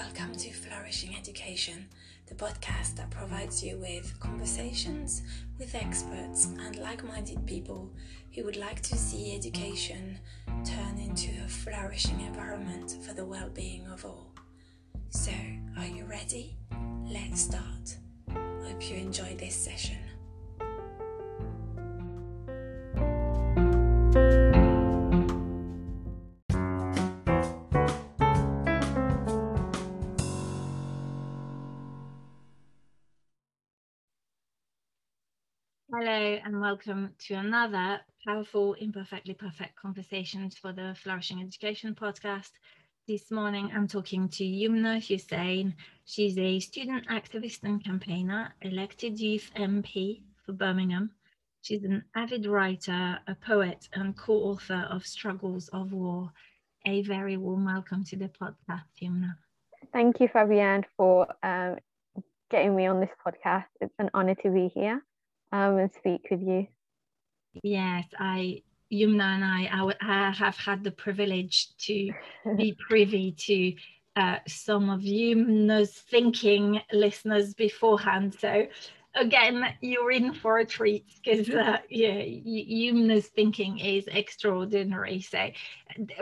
Welcome to Flourishing Education, the podcast that provides you with conversations with experts and like minded people who would like to see education turn into a flourishing environment for the well being of all. So, are you ready? Let's start. Hope you enjoy this session. And welcome to another powerful, imperfectly perfect conversations for the Flourishing Education podcast. This morning, I'm talking to Yumna Hussain. She's a student activist and campaigner, elected youth MP for Birmingham. She's an avid writer, a poet, and co author of Struggles of War. A very warm welcome to the podcast, Yumna. Thank you, Fabienne, for um, getting me on this podcast. It's an honor to be here um, and speak with you. Yes, I, Yumna and I, I, I have had the privilege to be privy to uh, some of Yumna's thinking listeners beforehand. So again, you're in for a treat because uh, yeah, Yumna's thinking is extraordinary. So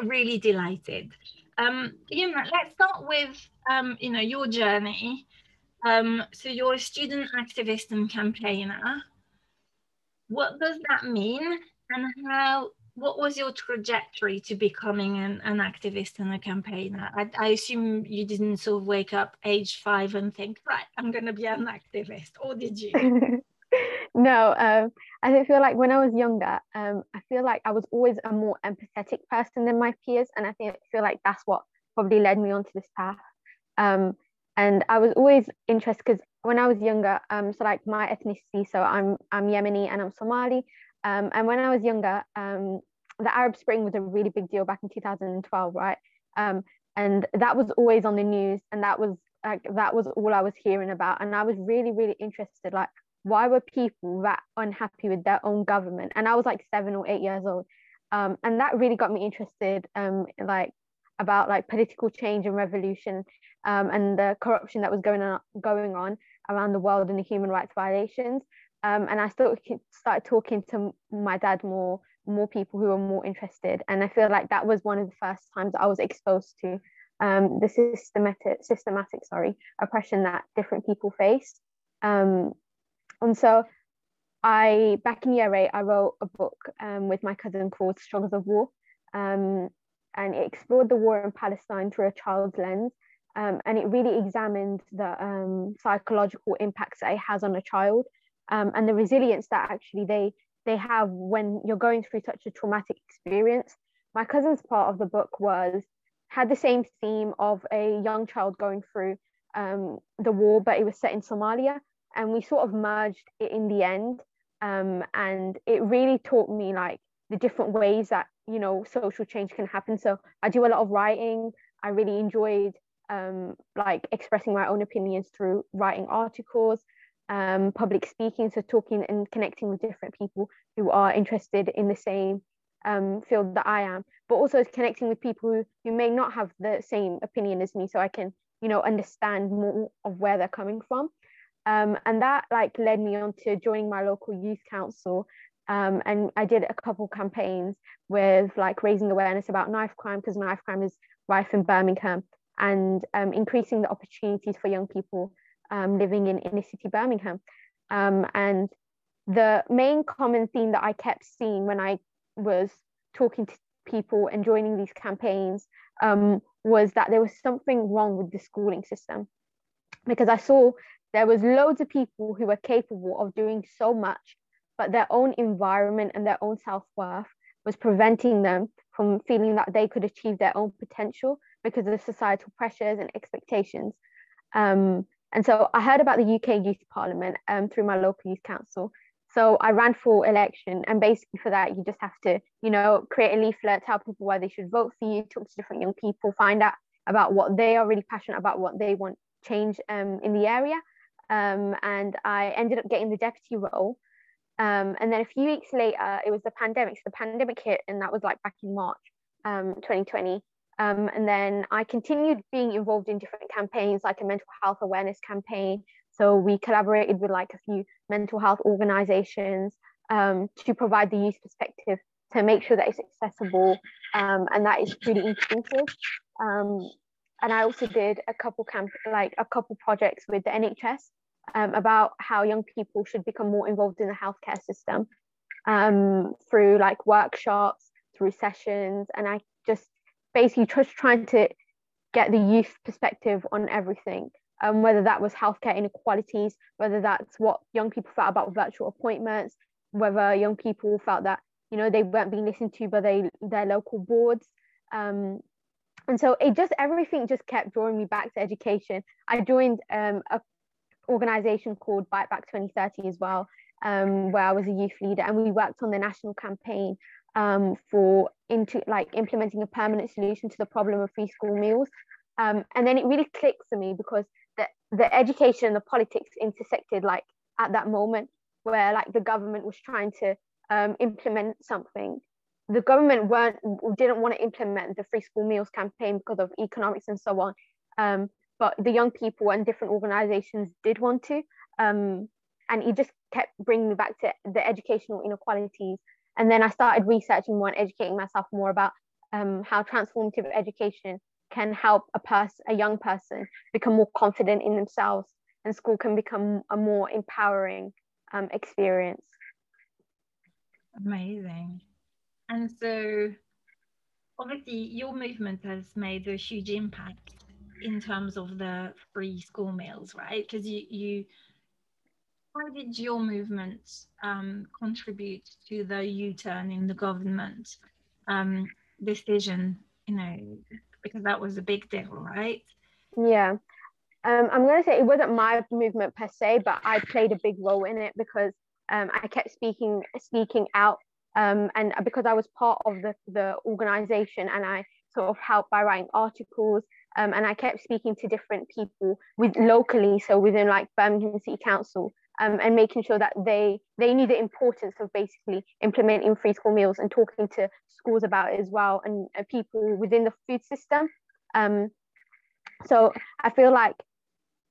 really delighted. Um, Yumna, let's start with um, you know your journey. Um, so you're a student activist and campaigner what does that mean? And how what was your trajectory to becoming an, an activist and a campaigner? I, I, assume you didn't sort of wake up age five and think right i'm going to be an activist or did you? No um, i feel like when i was younger um, i feel like i was always a more empathetic person than my peers and i think I feel like that's what probably led me onto this path. Um, and i was always interested because when I was younger, um, so like my ethnicity, so I'm I'm Yemeni and I'm Somali. Um, and when I was younger, um, the Arab Spring was a really big deal back in 2012, right? Um, and that was always on the news, and that was like that was all I was hearing about, and I was really really interested, like why were people that unhappy with their own government? And I was like seven or eight years old, um, and that really got me interested, um, like about like political change and revolution um, and the corruption that was going on going on around the world and the human rights violations. Um, and I started started talking to my dad more more people who were more interested. And I feel like that was one of the first times I was exposed to um, the systematic systematic sorry oppression that different people face. Um, and so I back in year eight I wrote a book um, with my cousin called Struggles of War. Um, and it explored the war in Palestine through a child's lens um, and it really examined the um, psychological impacts that it has on a child um, and the resilience that actually they they have when you're going through such a traumatic experience. My cousin's part of the book was had the same theme of a young child going through um, the war, but it was set in Somalia, and we sort of merged it in the end. Um, and it really taught me like the different ways that you know social change can happen. So I do a lot of writing. I really enjoyed um, like expressing my own opinions through writing articles, um, public speaking, so talking and connecting with different people who are interested in the same um, field that I am, but also connecting with people who, who may not have the same opinion as me, so I can, you know, understand more of where they're coming from. Um, and that like led me on to joining my local youth council. Um, and I did a couple campaigns with like raising awareness about knife crime because knife crime is rife in Birmingham and um, increasing the opportunities for young people um, living in inner city Birmingham. Um, and the main common theme that I kept seeing when I was talking to people and joining these campaigns um, was that there was something wrong with the schooling system. Because I saw there was loads of people who were capable of doing so much, but their own environment and their own self-worth was preventing them from feeling that they could achieve their own potential because of societal pressures and expectations. Um, and so I heard about the UK Youth Parliament um, through my local youth council. So I ran for election, and basically for that, you just have to, you know, create a leaflet, tell people why they should vote for you, talk to different young people, find out about what they are really passionate about, what they want change um, in the area. Um, and I ended up getting the deputy role. Um, and then a few weeks later, it was the pandemic. So the pandemic hit, and that was like back in March um, 2020. Um, and then I continued being involved in different campaigns, like a mental health awareness campaign. So we collaborated with like a few mental health organizations um, to provide the youth perspective to make sure that it's accessible um, and that it's really inclusive. Um, and I also did a couple camp like a couple projects with the NHS um, about how young people should become more involved in the healthcare system um, through like workshops, through sessions, and I just basically just trying to get the youth perspective on everything. Um, whether that was healthcare inequalities, whether that's what young people felt about virtual appointments, whether young people felt that you know they weren't being listened to by they, their local boards um, and so it just everything just kept drawing me back to education i joined um, a organization called bite back 2030 as well um, where i was a youth leader and we worked on the national campaign um, for into like implementing a permanent solution to the problem of free school meals. Um, and then it really clicked for me because the, the education and the politics intersected like at that moment where like the government was trying to um, implement something. The government weren't didn't want to implement the free school meals campaign because of economics and so on um, but the young people and different organizations did want to um, and it just kept bringing me back to the educational inequalities and then i started researching more and educating myself more about um, how transformative education can help a person a young person become more confident in themselves and school can become a more empowering um, experience amazing and so obviously your movement has made a huge impact in terms of the free school meals, right? Because you, you, how did your movement um, contribute to the U-turn in the government um, decision? You know, because that was a big deal, right? Yeah. Um, I'm going to say it wasn't my movement per se, but I played a big role in it because um, I kept speaking speaking out um, and because I was part of the, the organization and I sort of helped by writing articles um, and I kept speaking to different people with locally, so within like Birmingham City Council, um, and making sure that they they knew the importance of basically implementing free school meals and talking to schools about it as well and uh, people within the food system. Um, so I feel like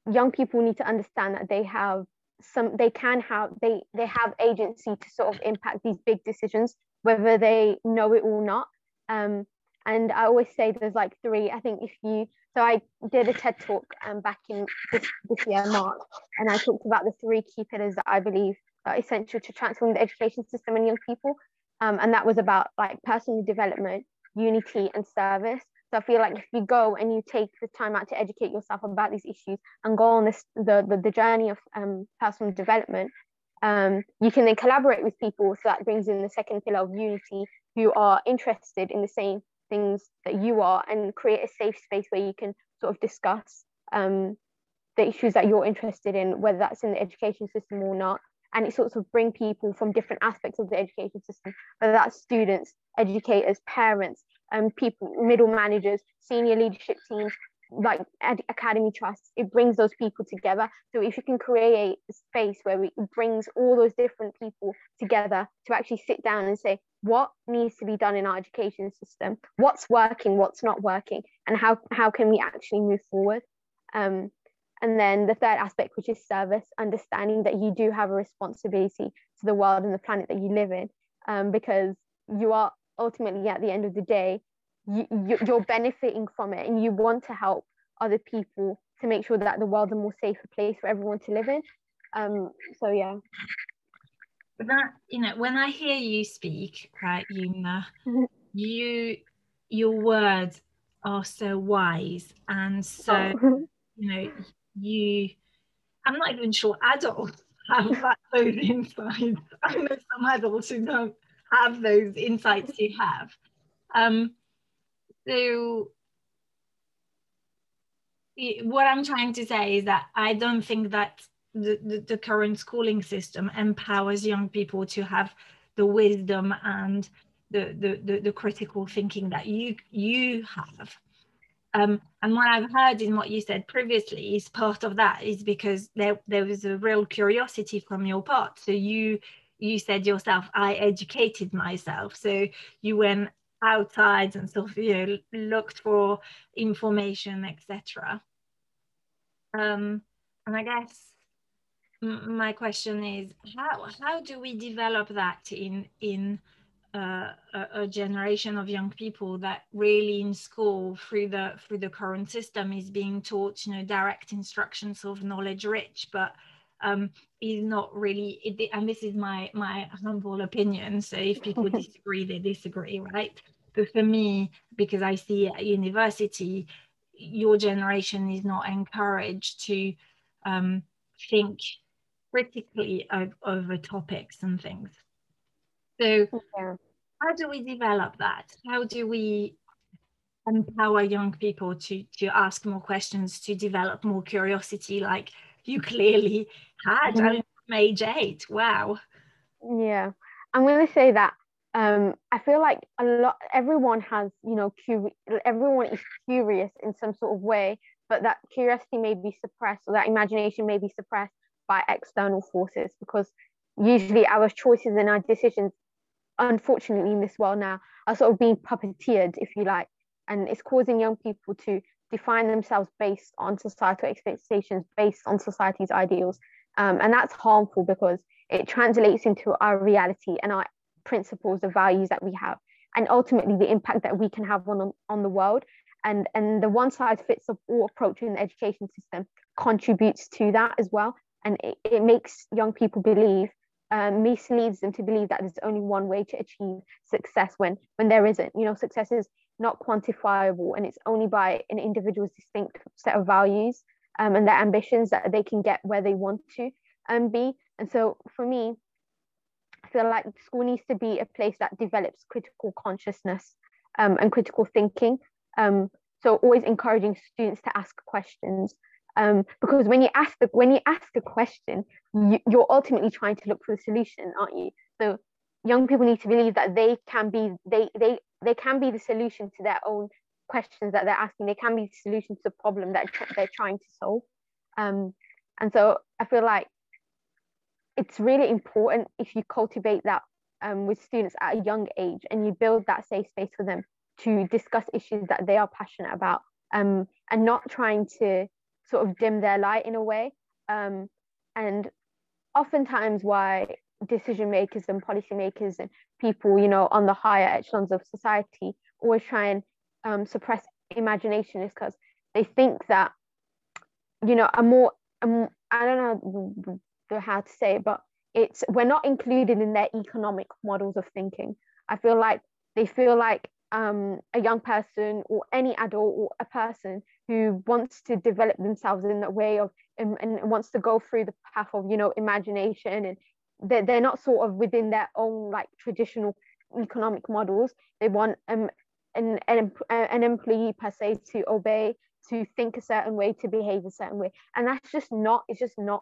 young people need to understand that they have some they can have they they have agency to sort of impact these big decisions whether they know it or not um, and i always say there's like three i think if you so i did a ted talk um, back in this, this year march and i talked about the three key pillars that i believe are essential to transforming the education system and young people um, and that was about like personal development unity and service so I feel like if you go and you take the time out to educate yourself about these issues and go on this the the, the journey of um, personal development, um, you can then collaborate with people. So that brings in the second pillar of unity, who are interested in the same things that you are, and create a safe space where you can sort of discuss um, the issues that you're interested in, whether that's in the education system or not. And it sort of bring people from different aspects of the education system, whether that's students, educators, parents, um, people, middle managers, senior leadership teams, like Ed- academy trusts, it brings those people together. So if you can create a space where it brings all those different people together to actually sit down and say, what needs to be done in our education system, what's working, what's not working, and how, how can we actually move forward? Um, and then the third aspect, which is service, understanding that you do have a responsibility to the world and the planet that you live in, um, because you are ultimately at the end of the day you, you're benefiting from it and you want to help other people to make sure that the world is a more safer place for everyone to live in um so yeah but that you know when i hear you speak right Yumna, you your words are so wise and so oh. you know you i'm not even sure adults have that, those insights i know some adults who don't have those insights you have. Um, so what I'm trying to say is that I don't think that the, the, the, current schooling system empowers young people to have the wisdom and the, the, the, the critical thinking that you you have. Um, and what I've heard in what you said previously is part of that is because there, there was a real curiosity from your part. So you you said yourself, I educated myself. So you went outside and sort of you know looked for information etc um and i guess my question is how how do we develop that in in uh, a, a, generation of young people that really in school through the through the current system is being taught you know direct instructions of knowledge rich but um, is not really it, and this is my my humble opinion so if people disagree they disagree right? But for me because i see at university your generation is not encouraged to um, think critically of, over topics and things. So yeah. how do we develop that? How do we empower young people to to ask more questions to develop more curiosity? Like you clearly had mm-hmm. from age eight. Wow. Yeah. I'm going to say that um, I feel like a lot, everyone has, you know, curi- everyone is curious in some sort of way, but that curiosity may be suppressed or that imagination may be suppressed by external forces because usually our choices and our decisions, unfortunately, in this world now, are sort of being puppeteered, if you like, and it's causing young people to define themselves based on societal expectations, based on society's ideals. Um, and that's harmful because it translates into our reality and our principles, the values that we have, and ultimately the impact that we can have on, on the world. And, and the one size fits all approach in the education system contributes to that as well. And it, it makes young people believe, um, misleads them to believe that there's only one way to achieve success when, when there isn't. You know, success is not quantifiable and it's only by an individual's distinct set of values um, and their ambitions that they can get where they want to um, be. And so for me i feel like school needs to be a place that develops critical consciousness um, and critical thinking um, so always encouraging students to ask questions um, because when you ask the when you ask a question you, you're ultimately trying to look for the solution aren't you? So young people need to believe that they can be they they they can be the solution to their own questions that they're asking. They can be the solution to the problem that they're trying to solve. Um, and so i feel like it's really important if you cultivate that um, with students at a young age and you build that safe space for them to discuss issues that they are passionate about um, and not trying to sort of dim their light in a way. Um, and oftentimes why decision makers and policymakers and people, you know, on the higher echelons of society always try and um, suppress imagination is because they think that, you know, a more, um, I don't know how to say it, but it's we're not included in their economic models of thinking. I feel like they feel like um, a young person or any adult or a person who wants to develop themselves in a way of um, and wants to go through the path of you know imagination and they're, they're not sort of within their own like traditional economic models. They want um, an, an, an employee per se to obey to think a certain way to behave a certain way. And that's just not it's just not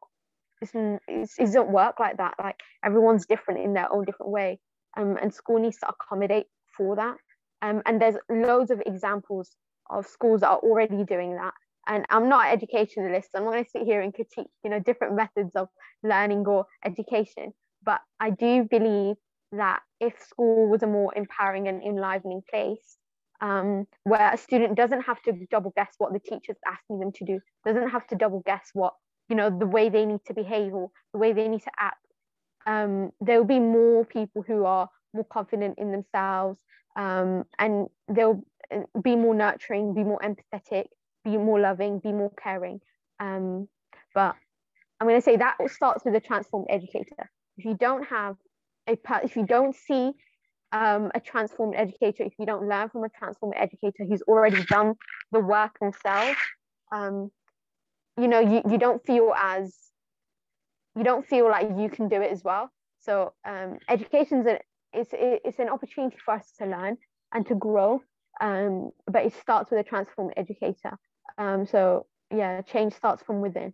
it's, it doesn't work like that. Like everyone's different in their own different way. Um, and school needs to accommodate for that. Um, and there's loads of examples of schools that are already doing that and i'm not an educationalist i'm not going to sit here and critique you know different methods of learning or education but i do believe that if school was a more empowering and enlivening place um, where a student doesn't have to double guess what the teacher's asking them to do doesn't have to double guess what you know the way they need to behave or the way they need to act um, there will be more people who are more confident in themselves um, and they'll uh, be more nurturing be more empathetic be more loving, be more caring. Um, but I'm going to say that starts with a transformed educator. If you don't have a, if you don't see um, a transformed educator, if you don't learn from a transformed educator who's already done the work themselves, um, you know, you, you don't feel as, you don't feel like you can do it as well. So um, education is it's, it's an opportunity for us to learn and to grow, um, but it starts with a transformed educator. Um, so yeah, change starts from within.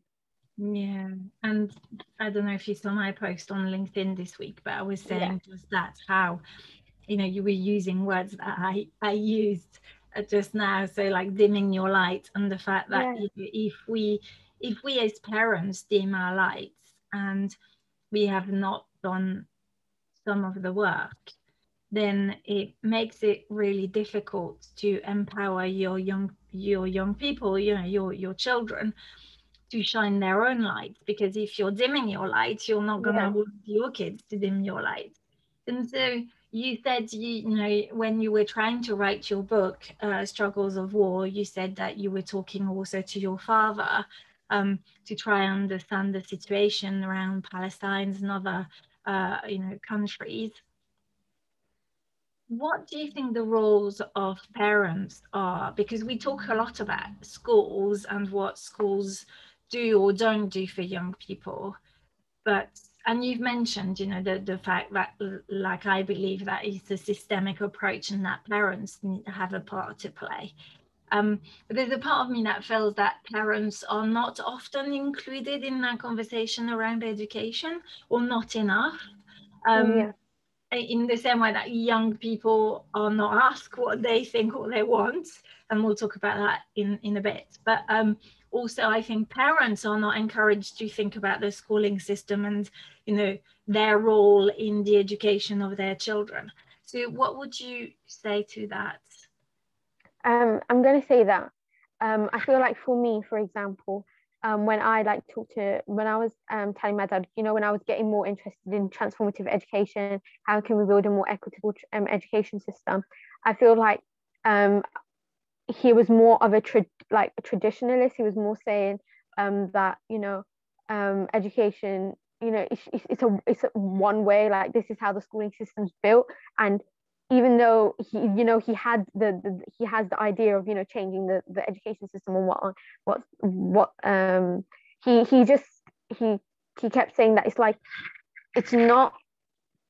Yeah, and I don't know if you saw my post on LinkedIn this week, but I was saying yeah. just that how you know you were using words that I I used uh, just now, so like dimming your light, and the fact that yeah. if we if we as parents dim our lights and we have not done some of the work then it makes it really difficult to empower your young your young people, you know, your your children to shine their own light. Because if you're dimming your light, you're not gonna yeah. want your kids to dim your light. And so you said you, you know when you were trying to write your book, uh, Struggles of War, you said that you were talking also to your father um, to try and understand the situation around Palestine and other uh, you know countries what do you think the roles of parents are? Because we talk a lot about schools and what schools do or don't do for young people. But and you've mentioned, you know, the, the fact that like I believe that it's a systemic approach and that parents have a part to play. Um, but there's a part of me that feels that parents are not often included in that conversation around education or not enough. Um, yeah in the same way that young people are not asked what they think or they want and we'll talk about that in in a bit. But um, also i think parents are not encouraged to think about the schooling system and you know their role in the education of their children. So what would you say to that? Um, i'm going to say that um, i feel like for me for example um, when I like talked to when I was um, telling my dad, you know, when I was getting more interested in transformative education, how can we build a more equitable um, education system? I feel like um, he was more of a tra- like a traditionalist. He was more saying um, that you know um, education, you know, it's, it's, it's a it's a one way. Like this is how the schooling system's built, and even though he you know he had the, the, he has the idea of you know changing the, the education system and what what what um he he just he he kept saying that it's like it's not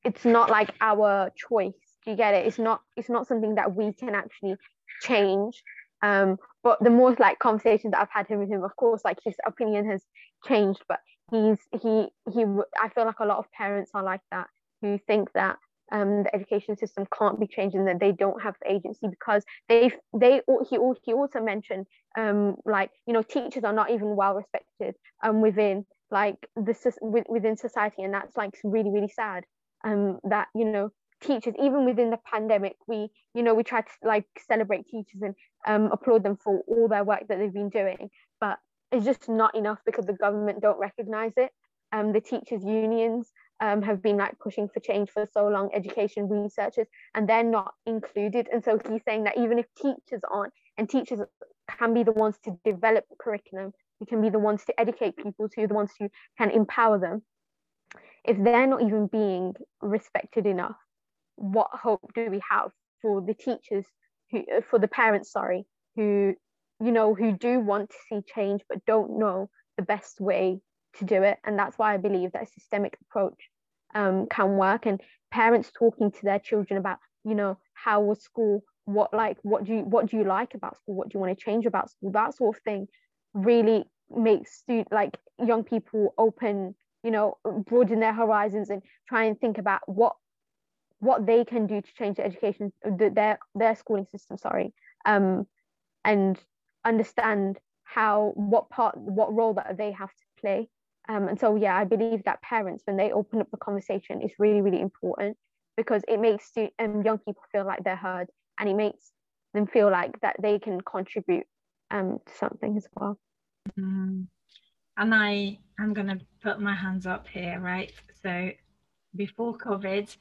it's not like our choice. Do you get it? It's not it's not something that we can actually change. Um but the more like conversations that I've had him with him of course like his opinion has changed but he's he he I feel like a lot of parents are like that who think that um, the education system can't be changed and that they don't have agency because they they he he also mentioned um, like you know teachers are not even well respected um, within like the within society. And that's like really really sad um, that you know teachers even within the pandemic we you know we try to like celebrate teachers and um, applaud them for all their work that they've been doing. But it's just not enough because the government don't recognize it. Um, the teachers unions um, have been like pushing for change for so long, education researchers, and they're not included. And so he's saying that even if teachers aren't, and teachers can be the ones to develop curriculum, we can be the ones to educate people to the ones who can empower them. If they're not even being respected enough, what hope do we have for the teachers who, for the parents, sorry, who, you know, who do want to see change but don't know the best way to do it. And that's why I believe that a systemic approach um, can work and parents talking to their children about you know how was school what like what do you what do you like about school? What do you want to change about school? That sort of thing really makes student like young people open you know broaden their horizons and try and think about what what they can do to change the education their their schooling system sorry um and understand how what part what role that they have to play um, and so, yeah, I believe that parents, when they open up the conversation, is really, really important because it makes um, young people feel like they're heard and it makes them feel like that they can contribute um, to something as well. Mm. And I am going to put my hands up here, right? So before COVID,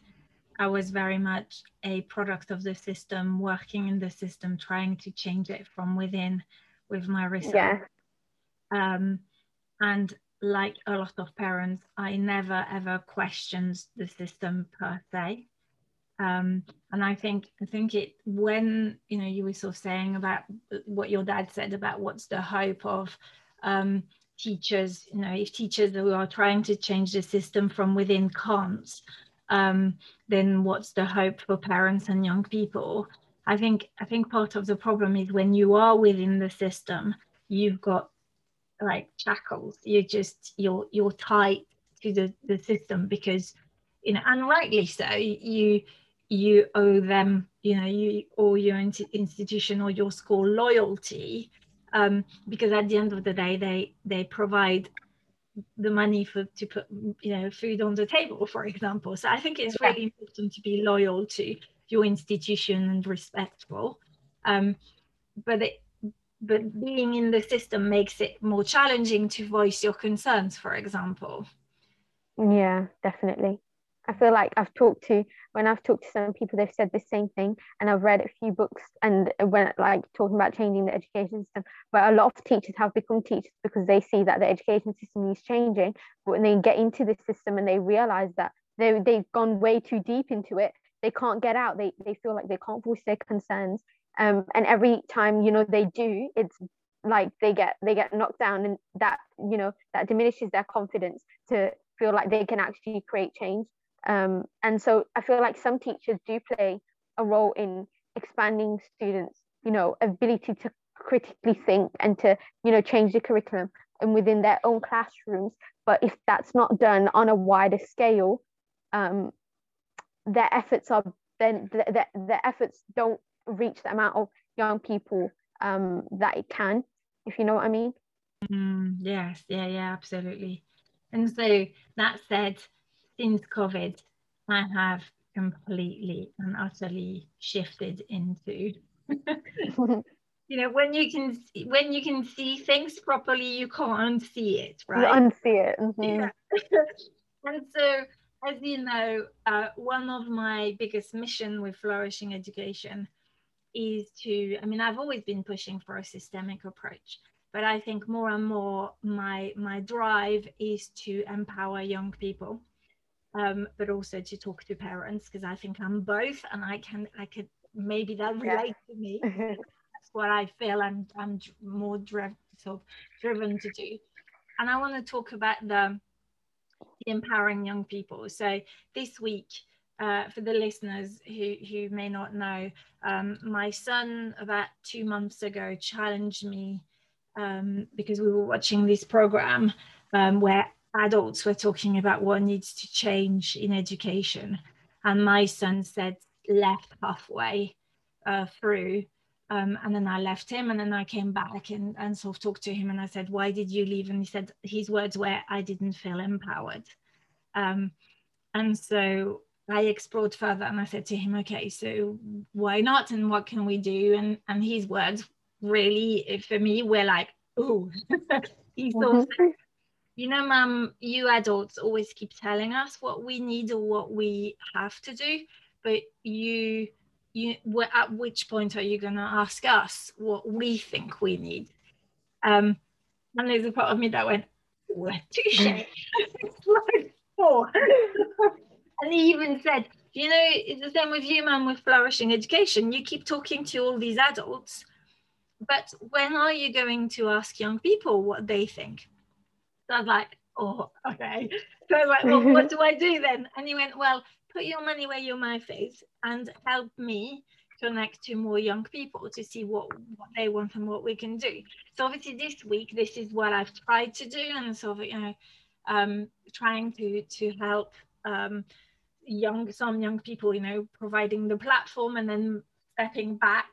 I was very much a product of the system, working in the system, trying to change it from within with my research. Yeah. Um, and like a lot of parents, I never ever questioned the system per se. Um, and I think I think it when you know you were sort of saying about what your dad said about what's the hope of um, teachers, you know, if teachers who are trying to change the system from within can't, um, then what's the hope for parents and young people? I think I think part of the problem is when you are within the system, you've got like shackles. You're just you're you're tied to the, the system because you know, and rightly so. You you owe them, you know, you or your institution or your school loyalty, um, because at the end of the day, they they provide the money for to put you know food on the table for example so i think it's yeah. really important to be loyal to your institution and respectful um, but it but being in the system makes it more challenging to voice your concerns for example yeah definitely I feel like I've talked to when I've talked to some people, they've said the same thing, and I've read a few books and when like talking about changing the education system. But a lot of teachers have become teachers because they see that the education system is changing. But when they get into the system and they realize that they they've gone way too deep into it, they can't get out. They they feel like they can't voice their concerns. Um, and every time you know they do, it's like they get they get knocked down, and that you know that diminishes their confidence to feel like they can actually create change. Um, and so I feel like some teachers do play a role in expanding students, you know, ability to critically think and to, you know, change the curriculum and within their own classrooms. But if that's not done on a wider scale, um, their efforts are then their, their efforts don't reach the amount of young people um, that it can, if you know what I mean. Mm, yes, yeah, yeah, absolutely. And so that said, since COVID, I have completely and utterly shifted into. you know, when you can when you can see things properly, you can't unsee it, right? You unsee it. Mm-hmm. Yeah. and so, as you know, uh, one of my biggest mission with flourishing education is to. I mean, I've always been pushing for a systemic approach, but I think more and more my my drive is to empower young people um, but also to talk to parents because I think I'm both, and I can I could maybe that relate yeah. to me. That's what I feel I'm I'm more driven sort of driven to do, and I want to talk about the, the empowering young people. So this week. Uh, for the listeners who, who may not know, um, my son about two months ago challenged me um, because we were watching this program um, where adults were talking about what needs to change in education. And my son said, left halfway uh, through. Um, and then I left him and then I came back and, and sort of talked to him and I said, why did you leave? And he said, his words were, I didn't feel empowered. Um, and so I explored further and I said to him, okay, so why not? And what can we do? And, and his words really, eh, for me, were like, oh, he of said, mm-hmm. you know, mum, you adults always keep telling us what we need or what we have to do, but you, you, at which point are you going to ask us what we think we need? Um, and there's a part of me that went, touche. Mm. like four. And he even said, you know, it's the same with you, man, with flourishing education. You keep talking to all these adults, but when are you going to ask young people what they think? So I was like, oh, okay. So I was like, well, what do I do then? And he went, well, put your money where your mouth is and help me connect to more young people to see what, what they want and what we can do. So obviously this week, this is what I've tried to do and sort of, you know, um, trying to, to help um, young, some young people, you know, providing the platform and then stepping back,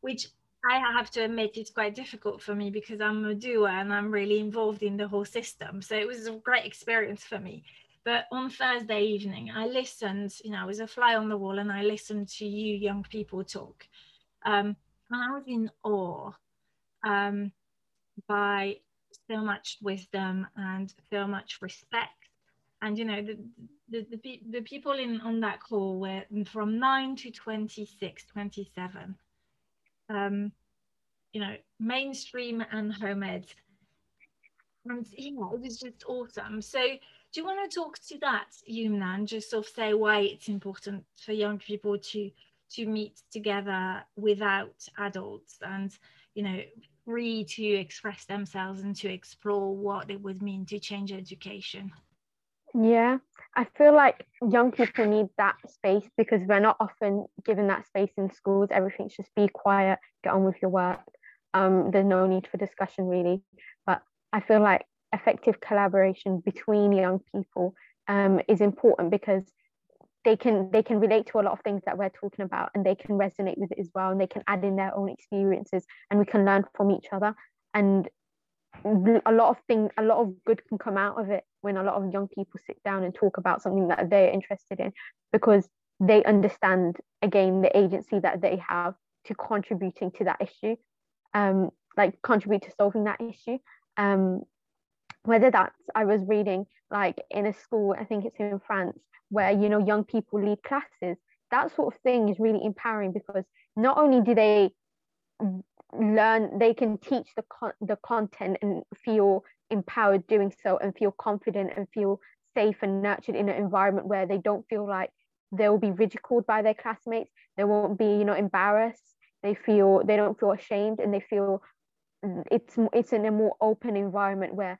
which I have to admit it's quite difficult for me because I'm a doer and I'm really involved in the whole system. So it was a great experience for me. But on Thursday evening, I listened, you know, I was a fly on the wall and I listened to you young people talk. Um, and I was in awe um, by so much wisdom and so much respect. And, you know, the, the, the, the people in on that call were from 9 to 26, 27 um, you know, mainstream and home ed. And yeah, it was just awesome. So do you want to talk to that, Yumna, and just sort of say why it's important for young people to to meet together without adults and you know free to express themselves and to explore what it would mean to change education yeah I feel like young people need that space because we're not often given that space in schools. Everything's just be quiet, get on with your work. Um, there's no need for discussion really. But I feel like effective collaboration between young people um, is important because they can they can relate to a lot of things that we're talking about and they can resonate with it as well and they can add in their own experiences and we can learn from each other and a lot of things a lot of good can come out of it when a lot of young people sit down and talk about something that they're interested in because they understand again the agency that they have to contributing to that issue um like contribute to solving that issue. Um whether that's i was reading like in a school i think it's in france where you know young people lead classes. That sort of thing is really empowering because not only do they learn they can teach the con- the content and feel empowered doing so and feel confident and feel safe and nurtured in an environment where they don't feel like they will be ridiculed by their classmates. They won't be you know embarrassed. They feel they don't feel ashamed and they feel it's it's in a more open environment where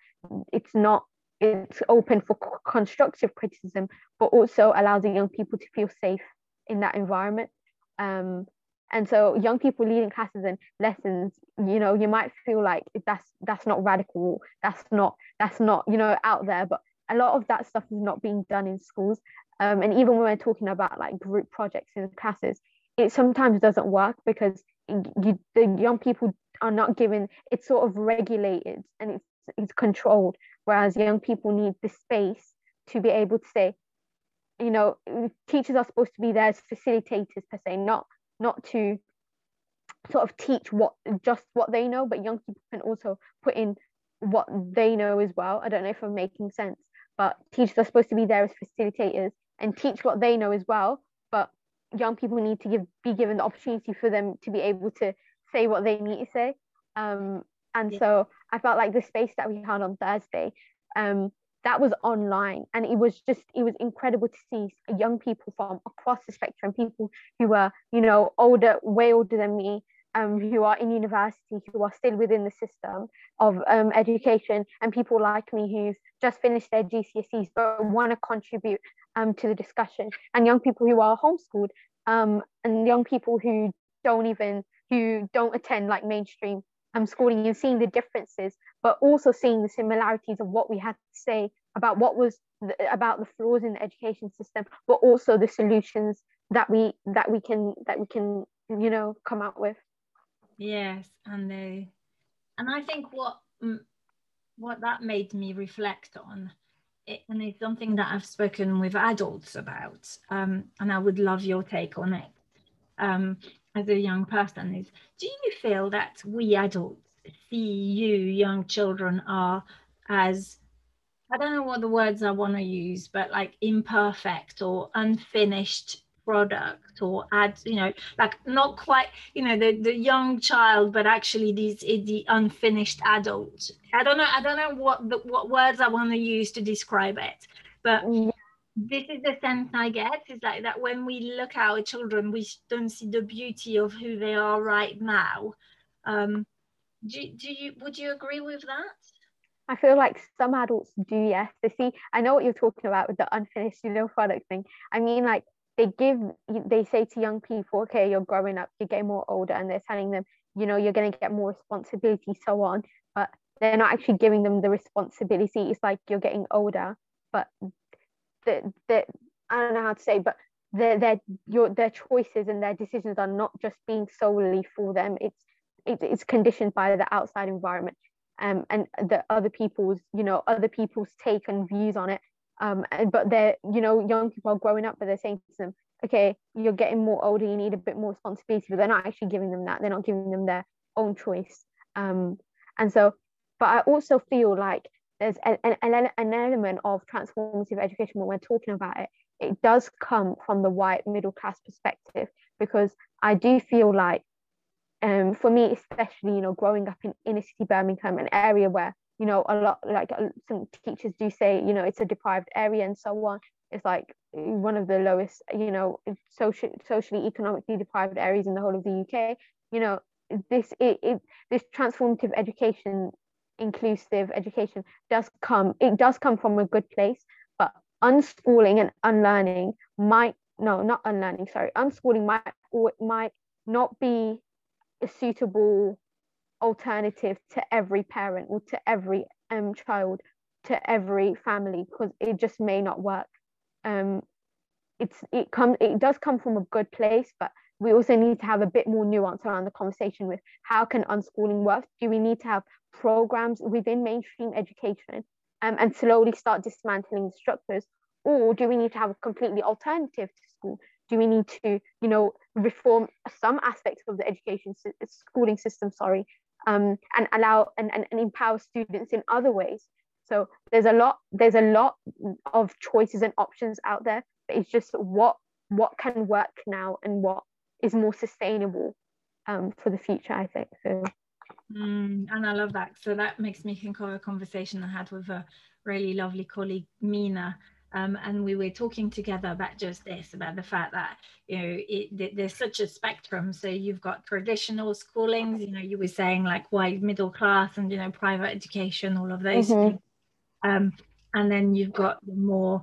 it's not it's open for constructive criticism but also allows the young people to feel safe in that environment. Um, and so young people leading classes and lessons you know you might feel like that's that's not radical that's not that's not you know out there but a lot of that stuff is not being done in schools. Um, and even when we're talking about like group projects in classes it sometimes doesn't work because you, the young people are not given it's sort of regulated and it's it's controlled whereas young people need the space to be able to say you know teachers are supposed to be there as facilitators per se not not to sort of teach what just what they know but young people can also put in what they know as well. I don't know if i'm making sense but teachers are supposed to be there as facilitators and teach what they know as well. But young people need to give be given the opportunity for them to be able to say what they need to say. Um, and yeah. so i felt like the space that we had on thursday um, that was online and it was just it was incredible to see young people from across the spectrum people who were you know older way older than me um, who are in university who are still within the system of um, education and people like me who've just finished their GCSEs but want to contribute um, to the discussion and young people who are homeschooled um, and young people who don't even who don't attend like mainstream um, schooling and seeing the differences, but also seeing the similarities of what we had to say about what was the, about the flaws in the education system, but also the solutions that we that we can that we can you know come out with. Yes, and they, and I think what what that made me reflect on it, and it's something that I've spoken with adults about, um, and I would love your take on it. Um, as a young person is do you feel that we adults see you young children are as I don't know what the words I want to use, but like imperfect or unfinished product or add, you know, like not quite, you know, the, the young child, but actually these the unfinished adult. I don't know, I don't know what the, what words I want to use to describe it, but mm this is the sense I get is like that when we look at our children, we don't see the beauty of who they are right now. Um, do, do you would you agree with that? I feel like some adults do, yes. They see, I know what you're talking about with the unfinished, you know, product thing. I mean, like they give, they say to young people, okay, you're growing up, you're getting more older, and they're telling them, you know, you're going to get more responsibility, so on. But they're not actually giving them the responsibility. It's like you're getting older, but that that I don't know how to say, but their their your their choices and their decisions are not just being solely for them. It's it, it's conditioned by the outside environment um, and the other people's you know other people's take and views on it. Um, but they're you know young people are growing up, but they're saying to them, okay, you're getting more older, you need a bit more responsibility, but they're not actually giving them that. They're not giving them their own choice. Um, and so, but I also feel like there's an, an, an element of transformative education when we're talking about it it does come from the white middle class perspective because i do feel like um, for me especially you know growing up in inner city birmingham an area where you know a lot like uh, some teachers do say you know it's a deprived area and so on it's like one of the lowest you know social socially economically deprived areas in the whole of the uk you know this it, it this transformative education inclusive education does come it does come from a good place but unschooling and unlearning might no not unlearning sorry unschooling might might not be a suitable alternative to every parent or to every um child to every family because it just may not work. Um it's it comes it does come from a good place but we also need to have a bit more nuance around the conversation with how can unschooling work? Do we need to have programs within mainstream education um, and slowly start dismantling the structures? Or do we need to have a completely alternative to school? Do we need to, you know, reform some aspects of the education schooling system, sorry, um, and allow and, and, and empower students in other ways? So there's a lot, there's a lot of choices and options out there, but it's just what what can work now and what is more sustainable um, for the future, I think. So mm, and I love that. So that makes me think of a conversation I had with a really lovely colleague, Mina. Um, and we were talking together about just this about the fact that you know it, there's such a spectrum so you've got traditional schoolings you know you were saying like white middle class and you know private education all of those mm-hmm. um, and then you've got the more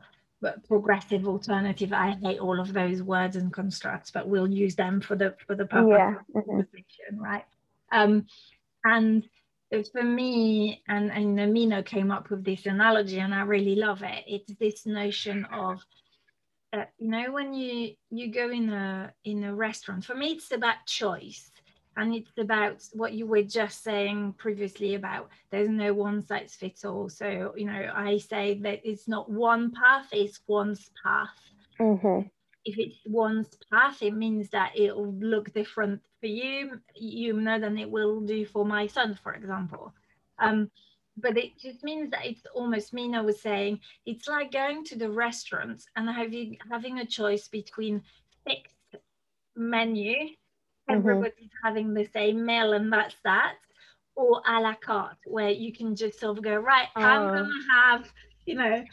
progressive alternative i hate all of those words and constructs but we'll use them for the for the purpose yeah. of conversation right? Um and for me and and Mina came up with this analogy and i really love it. It's this notion of uh, you know when you you go in a in a restaurant for me it's about choice and it's about what you were just saying previously about there's no one size fits all so you know i say that it's not one path it's one's path mm-hmm. if it's one's path it means that it'll look different for you you know than it will do for my son for example um, but it just means that it's almost Mina was saying it's like going to the restaurant and having having a choice between fixed menu. Everybody's mm-hmm. having the same meal and that's that or a la carte where you can just sort of go right oh. i'm gonna have you know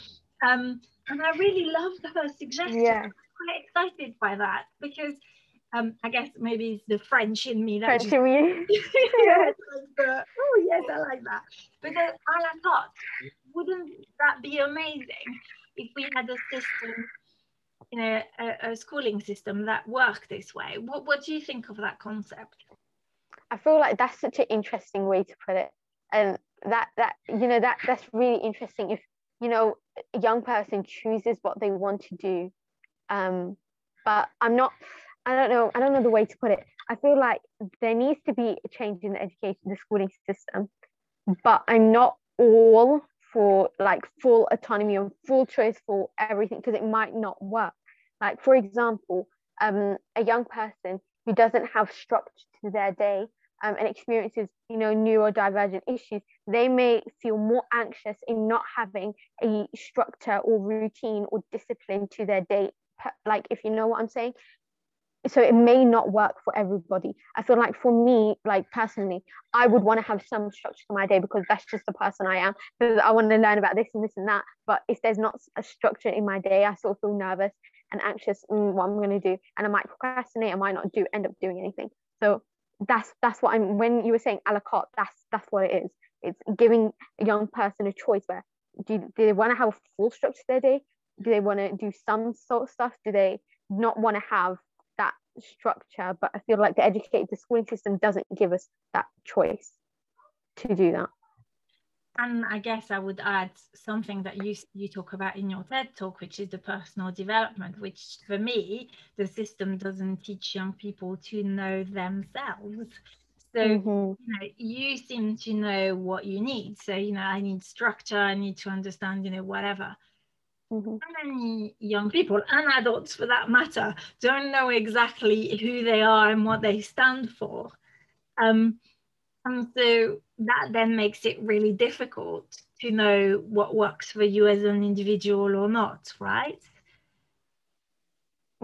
um and i really loved her suggestion yeah. i'm quite excited by that because um i guess maybe it's the french in me that french in you yeah, oh yes i like that but then a la carte wouldn't that be amazing if we had a system in a, a, schooling system that work this way. What, what do you think of that concept? I feel like that's such an interesting way to put it. And that that you know that that's really interesting if you know a young person chooses what they want to do. Um, but I'm not I don't know, I don't know the way to put it. I feel like there needs to be a change in the education, the schooling system, but I'm not all for like full autonomy and full choice for everything because it might not work. Like, for example, um, a young person who doesn't have structure to their day um, and experiences, you know, neurodivergent issues, they may feel more anxious in not having a structure or routine or discipline to their day. Like, if you know what I'm saying, so it may not work for everybody. I feel like for me like personally i would want to have some structure to my day because that's just the person i am. Because i want to learn about this and this and that but if there's not a structure in my day i sort of feel nervous and anxious mm, what i'm going to do? And i might procrastinate i might not do end up doing anything. So that's that's what i'm when you were saying a la carte that's that's what it is. It's giving a young person a choice where do, do they want to have a full structure their day? Do they want to do some sort of stuff? Do they not want to have that structure? But i feel like the educated the schooling system doesn't give us that choice to do that and I guess I would add something that you you talk about in your TED talk, which is the personal development, which for me, the system doesn't teach young people to know themselves. So mm-hmm. you know, you seem to know what you need. So you know, I need structure. I need to understand. You know, whatever. Mm-hmm. How many young people and adults, for that matter, don't know exactly who they are and what they stand for? Um, and so that then makes it really difficult to know what works for you as an individual or not, right?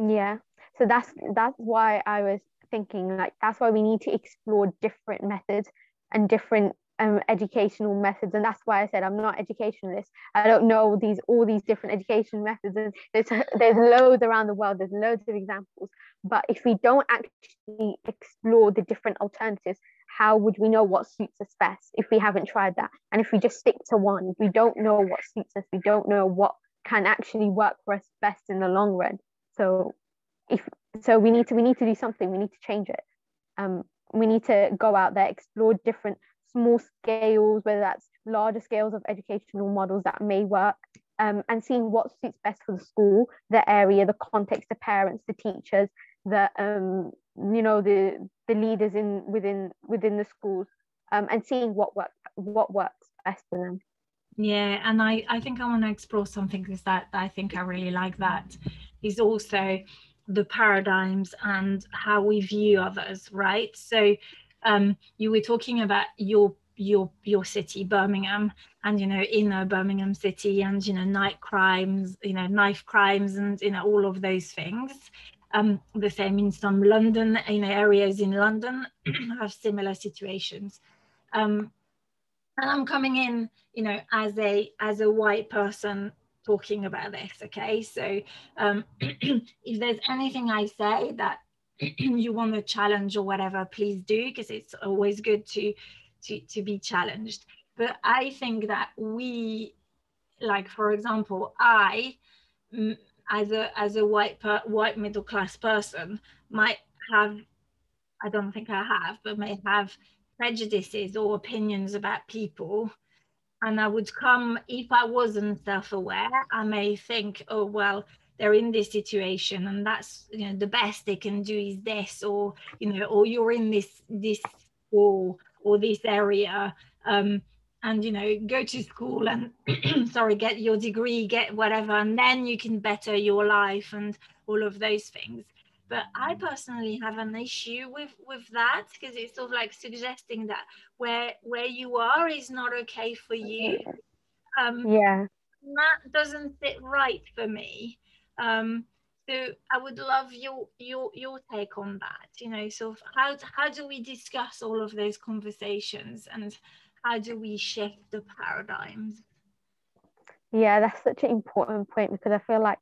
Yeah. So that's that's why I was thinking like that's why we need to explore different methods and different um, educational methods. And that's why I said I'm not educationalist. I don't know these all these different education methods. And there's there's loads around the world. There's loads of examples. But if we don't actually explore the different alternatives how would we know what suits us best if we haven't tried that? And if we just stick to one, we don't know what suits us, we don't know what can actually work for us best in the long run. So if so we need to we need to do something, we need to change it. Um, we need to go out there, explore different small scales, whether that's larger scales of educational models that may work, um, and seeing what suits best for the school, the area, the context, the parents, the teachers, the um, you know the the leaders in within within the schools um, and seeing what work what works best for them. Yeah and i i think i want to explore something because that i think i really like that is also the paradigms and how we view others right? So um you were talking about your your your city birmingham and you know inner birmingham city and you know night crimes you know knife crimes and you know all of those things um the same in some london know areas in london have similar situations um and i'm coming in you know as a as a white person talking about this okay so um if there's anything i say that you want to challenge or whatever please do because it's always good to to, to be challenged. But I think that we, like for example, I, as a as a white per, white middle class person, might have, I don't think I have, but may have prejudices or opinions about people. And I would come if I wasn't self-aware, I may think, oh well, they're in this situation and that's you know the best they can do is this or you know or you're in this this or or this area um, and you know go to school and sorry get your degree get whatever and then you can better your life and all of those things. But i personally have an issue with with that because it's sort of like suggesting that where where you are is not okay for you. Um yeah. that doesn't sit right for me. Um so I would love your your your take on that. You know, so how how do we discuss all of those conversations and how do we shift the paradigms? Yeah, that's such an important point because I feel like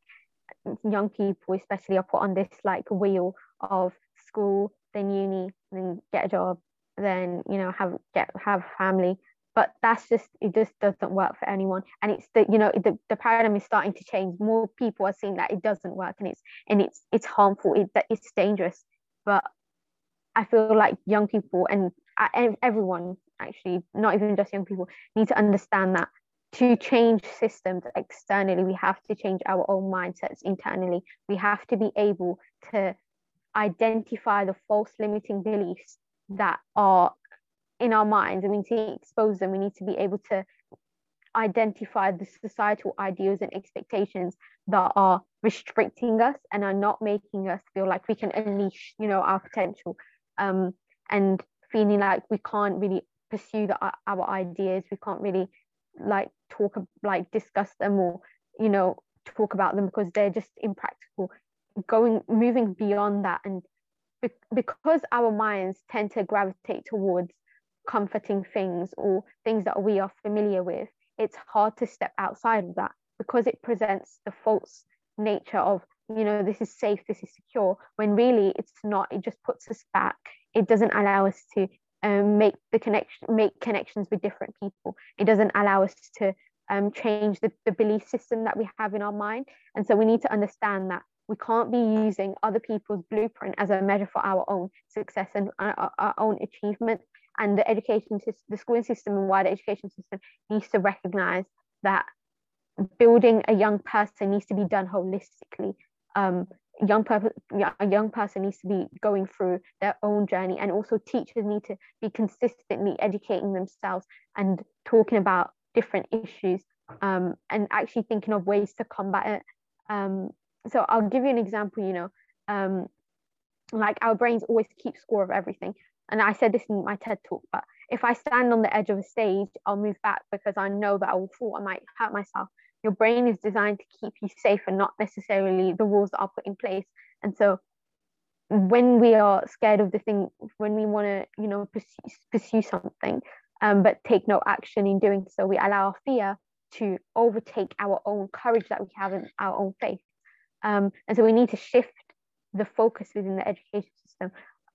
young people, especially, are put on this like wheel of school, then uni, then get a job, then you know have get have family, but that's just it just doesn't work for anyone. And it's the you know the, the paradigm is starting to change. More people are seeing that it doesn't work and it's and it's it's harmful it, that it's dangerous. But i feel like young people and everyone actually not even just young people need to understand that to change systems externally we have to change our own mindsets internally. We have to be able to identify the false limiting beliefs that are in our minds and we need to expose them. We need to be able to identify the societal ideals and expectations that are restricting us and are not making us feel like we can unleash you know our potential. Um, and feeling like we can't really pursue the, uh, our ideas we can't really like talk like discuss them or you know talk about them because they're just impractical going moving beyond that and be- because our minds tend to gravitate towards comforting things or things that we are familiar with, it's hard to step outside of that because it presents the false nature of, you know, this is safe, this is secure, when really it's not. It just puts us back. It doesn't allow us to um, make the connection, make connections with different people. It doesn't allow us to um, change the, the belief system that we have in our mind. And so we need to understand that we can't be using other people's blueprint as a measure for our own success and our, uh, our own achievement and the education system, the schooling system and wider education system needs to recognize that building a young person needs to be done holistically. Um, young a young person needs to be going through their own journey, and also teachers need to be consistently educating themselves and talking about different issues um, and actually thinking of ways to combat it. Um, so I'll give you an example. You know, um, like our brains always keep score of everything and I said this in my TED talk, but if I stand on the edge of a stage, I'll move back because I know that I will fall, I might hurt myself. Your brain is designed to keep you safe and not necessarily the rules that are put in place. And so when we are scared of the thing, when we want to, you know, pursue, pursue something, um, but take no action in doing so, we allow our fear to overtake our own courage that we have in our own faith. Um, and so we need to shift the focus within the education system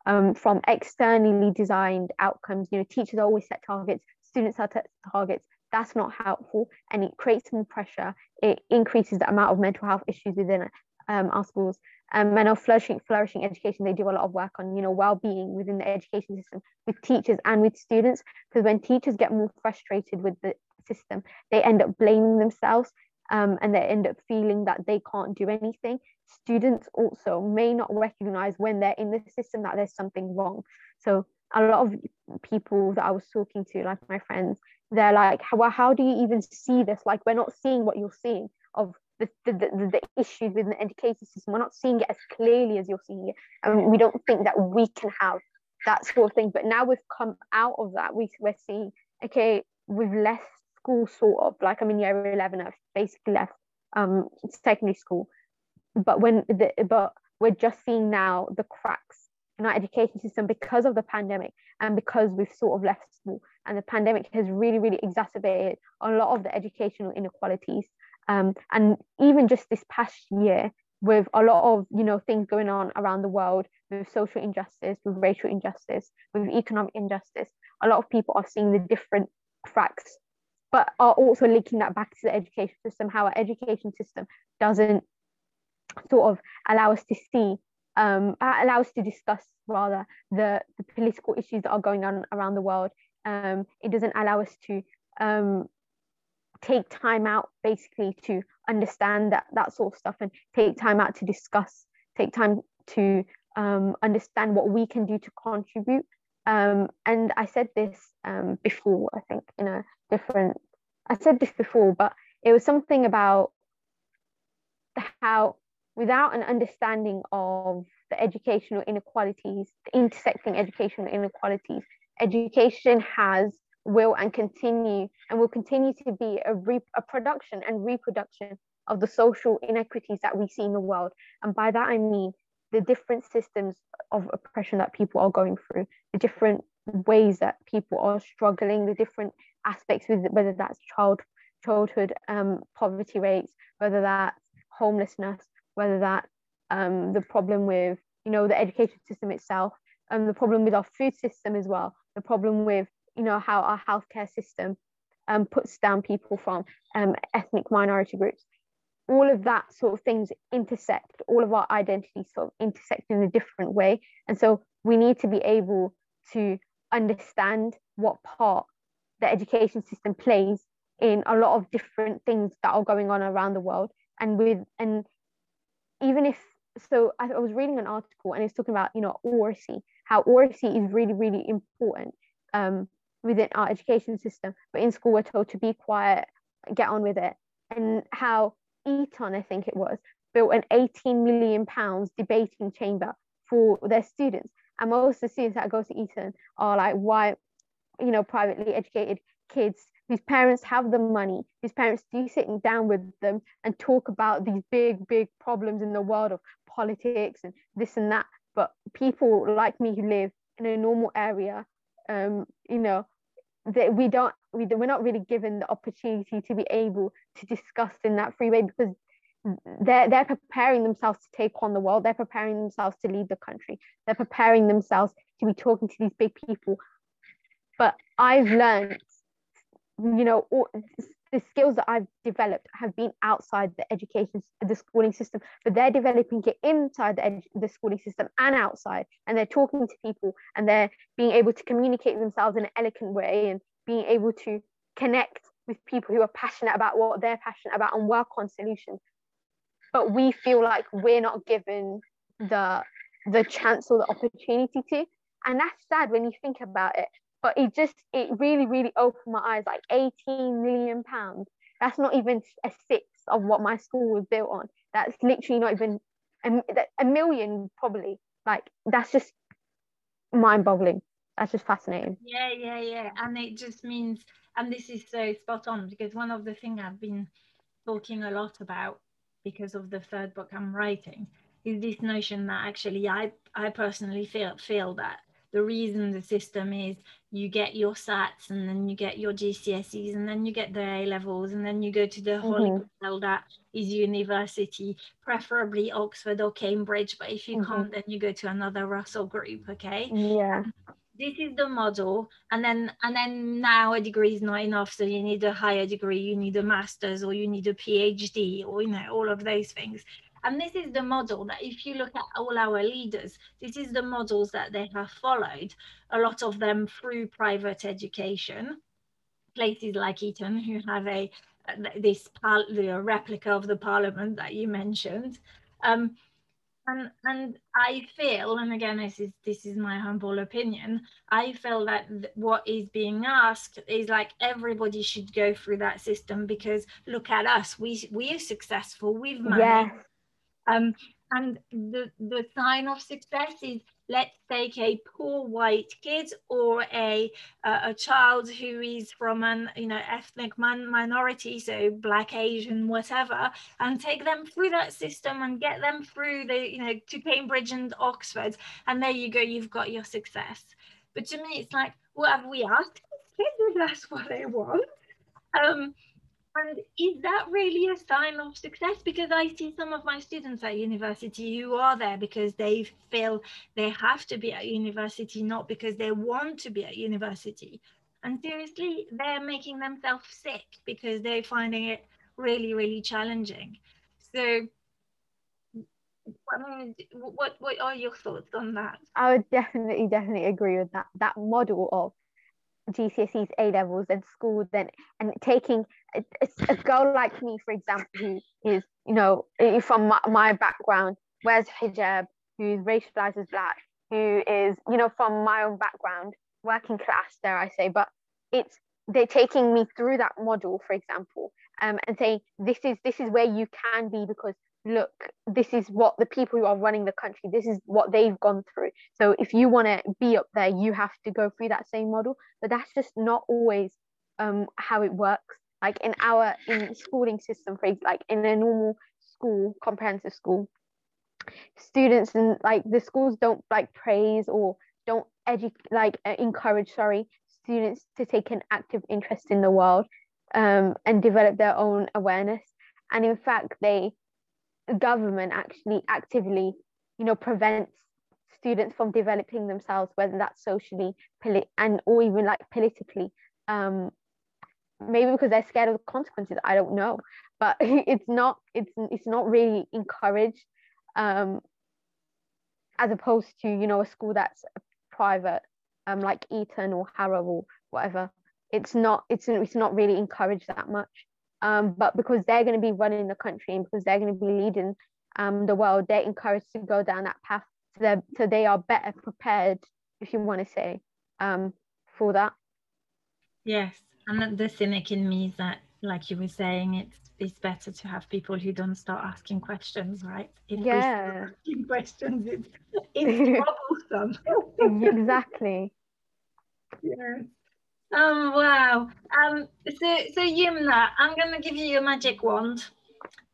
um, from externally designed outcomes. You know, teachers always set targets, students are set targets. That's not helpful, and it creates more pressure. It increases the amount of mental health issues within um, our schools. Um, and our flourishing, flourishing education, they do a lot of work on, you know, well-being within the education system with teachers and with students. Because when teachers get more frustrated with the system, they end up blaming themselves um, and they end up feeling that they can't do anything. students also may not recognize when they're in the system that there's something wrong. So a lot of people that I was talking to, like my friends, they're like, well, how do you even see this? Like, we're not seeing what you're seeing of the, the, the, the issues within the education system. We're not seeing it as clearly as you're seeing it. And we don't think that we can have that sort of thing. But now we've come out of that, we, we're seeing, okay, we've left school sort of, like I'm in year 11, I've basically left um, secondary school. But when the, but we're just seeing now the cracks in our education system because of the pandemic and because we've sort of left school and the pandemic has really really exacerbated a lot of the educational inequalities um, and even just this past year with a lot of you know things going on around the world with social injustice with racial injustice with economic injustice a lot of people are seeing the different cracks but are also linking that back to the education system how our education system doesn't sort of allow us to see um, allow us to discuss rather the, the political issues that are going on around the world. Um, it doesn't allow us to um, take time out basically to understand that that sort of stuff and take time out to discuss, take time to um, understand what we can do to contribute. Um, and I said this um, before, I think, in a different, I said this before, but it was something about how without an understanding of the educational inequalities, the intersecting educational inequalities, education has, will, and continue, and will continue to be a, re- a production and reproduction of the social inequities that we see in the world. And by that I mean the different systems of oppression that people are going through, the different ways that people are struggling, the different aspects with whether that's child childhood um, poverty rates, whether that's homelessness, whether that's um, the problem with you know the education system itself and the problem with our food system as well the problem with you know how our healthcare system um, puts down people from um, ethnic minority groups. All of that sort of things intersect all of our identities sort of intersect in a different way. And so we need to be able to understand what part the education system plays in a lot of different things that are going on around the world. And with and even if so I, I was reading an article and it's talking about you know oracy how oracy is really really important um, within our education system. But in school we're told to be quiet get on with it. And how eton i think it was built an 18 million pounds debating chamber for their students. And most of the students that go to eton are like white you know privately educated kids whose parents have the money, whose parents do sitting down with them and talk about these big, big problems in the world of politics and this and that. But people like me who live in a normal area, um, you know, that we don't, we, we're not really given the opportunity to be able to discuss in that free way because they're, they're preparing themselves to take on the world. They're preparing themselves to lead the country. They're preparing themselves to be talking to these big people. But I've learned you know the skills that I've developed have been outside the education, the schooling system, but they're developing it inside the, edu- the schooling system and outside. And they're talking to people and they're being able to communicate themselves in an elegant way and being able to connect with people who are passionate about what they're passionate about and work on solutions. But we feel like we're not given the the chance or the opportunity to. And that's sad when you think about it but it just it really really opened my eyes like 18 million pounds. That's not even a sixth of what my school was built on. That's literally not even a, a million probably. Like that's just mind boggling that's just fascinating. Yeah yeah yeah. And it just means and this is so spot on because one of the things i've been talking a lot about because of the third book i'm writing is this notion that actually i i personally feel feel that the reason the system is you get your SATs and then you get your GCSEs and then you get the A levels and then you go to the mm-hmm. holy grail that is university, preferably Oxford or Cambridge. But if you mm-hmm. can't, then you go to another Russell group. Okay. Yeah. This is the model, and then and then now a degree is not enough, so you need a higher degree, you need a master's, or you need a PhD, or you know all of those things. And this is the model that if you look at all our leaders, this is the models that they have followed, a lot of them through private education. Places like Eton, who have a this the replica of the parliament that you mentioned, Um, and and I feel, and again, this is this is my humble opinion. I feel that what is being asked is like everybody should go through that system because look at us, we we are successful, we've money. Yes. Um, and the the sign of success is let's take a poor white kid or a uh, a child who is from an you know ethnic man, minority so black asian whatever and take them through that system and get them through the you know to cambridge and oxford. And there you go you've got your success. But to me it's like what have we asked kids if that's what they want. Um and is that really a sign of success? Because I see some of my students at university who are there because they feel they have to be at university, not because they want to be at university. And seriously, they're making themselves sick because they're finding it really, really challenging. So, I mean, what what are your thoughts on that? I would definitely, definitely agree with that. That model of GCSEs, A levels, and school, then and taking a, a, girl like me, for example, who is you know from my, my background, wears hijab, who's racialized as black, who is you know from my own background, working class, dare I say, but it's they're taking me through that model, for example, um, and saying this is this is where you can be because look, this is what the people who are running the country, this is what they've gone through. So if you want to be up there, you have to go through that same model. But that's just not always um, how it works. Like in our in schooling system, for like in a normal school, comprehensive school, students and like the schools don't like praise or don't educate like uh, encourage sorry students to take an active interest in the world um, and develop their own awareness and in fact they government actually actively, you know, prevents students from developing themselves, whether that's socially, polit- and or even like politically. Um, maybe because they're scared of the consequences. I don't know, but it's not. It's it's not really encouraged. Um, as opposed to you know a school that's private, um, like Eton or Harrow or whatever. It's not. It's it's not really encouraged that much. Um, but because they're going to be running the country and because they're going to be leading um, the world, they're encouraged to go down that path so, so they are better prepared, if you want to say, um, for that. Yes, and the cynic in me is that, like you were saying, it's it's better to have people who don't start asking questions, right? If yeah. asking questions, it's, it's troublesome. exactly. Yeah. Um, wow. Um, so, so Yumna, I'm going to give you your magic wand.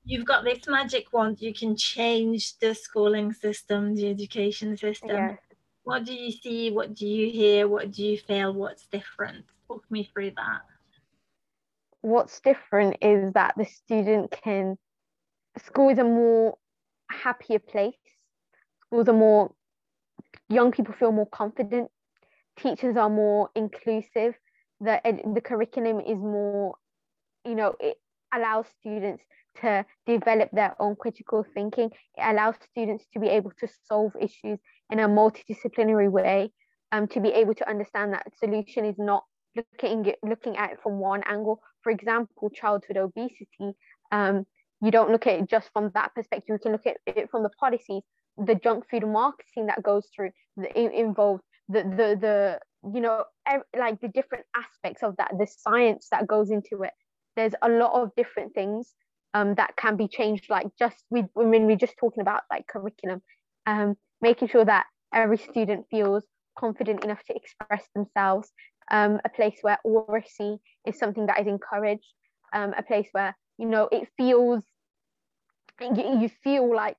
You've got this magic wand. You can change the schooling system, the education system. Yeah. What do you see? What do you hear? What do you feel? What's different? Talk me through that. What's different is that the student can, school is a more happier place. Schools are more, young people feel more confident. Teachers are more inclusive the the curriculum is more you know it allows students to develop their own critical thinking. It allows students to be able to solve issues in a multidisciplinary way um, to be able to understand that solution is not looking at, looking at it from one angle. For example childhood obesity um, you don't look at it just from that perspective. You can look at it from the policies the junk food marketing that goes through the involved the the the you know like the different aspects of that the science that goes into it. There's a lot of different things um, that can be changed like just we when we're just talking about like curriculum um, making sure that every student feels confident enough to express themselves um, a place where oracy is something that is encouraged um, a place where you know it feels you, you feel like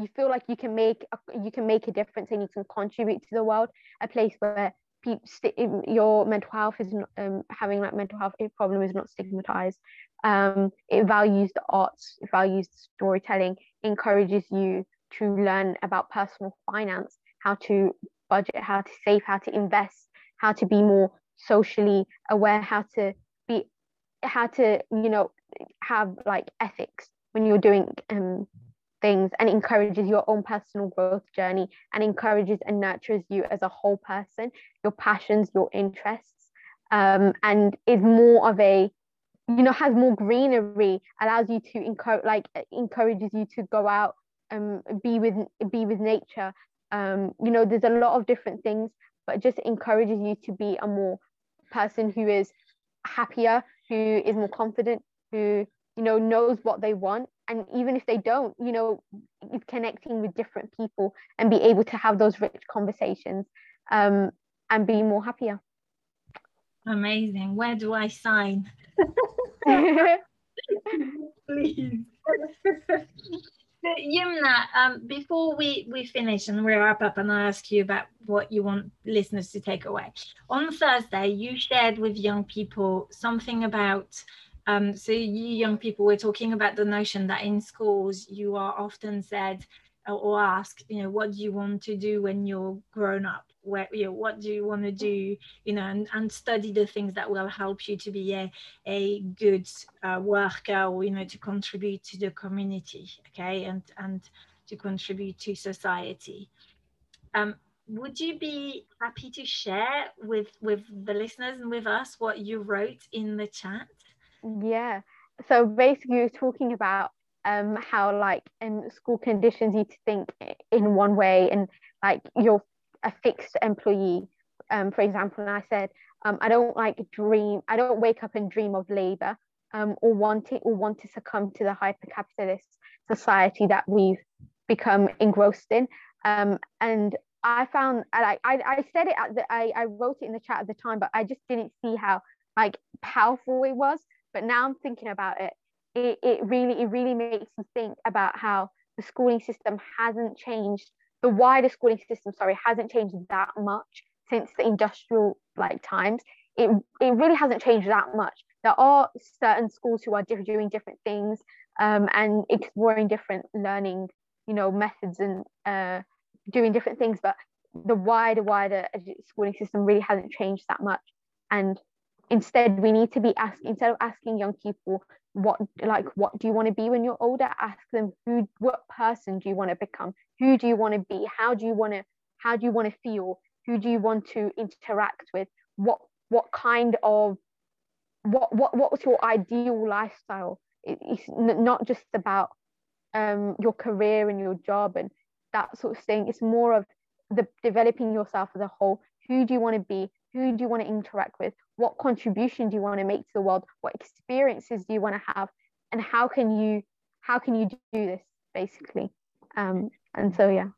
you feel like you can make a, you can make a difference and you can contribute to the world. A place where people your mental health is not, um, having like mental health problem is not stigmatized. Um, it values the arts it values storytelling encourages you to learn about personal finance how to budget how to save how to invest how to be more socially aware how to be how to you know have like ethics when you're doing um, things and encourages your own personal growth journey and encourages and nurtures you as a whole person, your passions, your interests, um, and is more of a you know has more greenery allows you to encourage like encourages you to go out and be with be with nature. Um, you know, there's a lot of different things, but just encourages you to be a more person who is happier, who is more confident, who you know knows what they want, and even if they don't, you know, connecting with different people and be able to have those rich conversations um, and be more happier. Amazing. Where do I sign? Please. Yumna, um, before we, we finish and we wrap up and I ask you about what you want listeners to take away. On Thursday, you shared with young people something about, um, so you young people were talking about the notion that in schools you are often said or asked, you know, what do you want to do when you're grown up? where you know, what do you want to do? You know and, and study the things that will help you to be a, a good uh, worker or you know to contribute to the community okay and and to contribute to society. Um, would you be happy to share with with the listeners and with us what you wrote in the chat yeah so basically you're talking about um how like in school conditions you to think in one way and like you're a fixed employee. Um, for example, and I said, um, I don't like dream, I don't wake up and dream of labor um, or want it or want to succumb to the hyper-capitalist society that we've become engrossed in. Um, and I found, I, I, I said it at the, I, I wrote it in the chat at the time, but I just didn't see how like powerful it was. But now I'm thinking about it, it, it really, it really makes me think about how the schooling system hasn't changed the wider schooling system, sorry, hasn't changed that much since the industrial like times. It, it really hasn't changed that much. There are certain schools who are doing different things um, and exploring different learning, you know, methods and uh, doing different things. But the wider, wider schooling system really hasn't changed that much. And instead, we need to be asking instead of asking young people what like what do you want to be when you're older? Ask them who what person do you want to become? Who do you want to be? How do you want to how do you want to feel? Who do you want to interact with? What what kind of what what what's your ideal lifestyle? It, it's not just about um your career and your job and that sort of thing. It's more of the developing yourself as a whole. Who do you want to be who do you want to interact with? What contribution do you want to make to the world? What experiences do you want to have? And how can you how can you do this basically? Um and so yeah.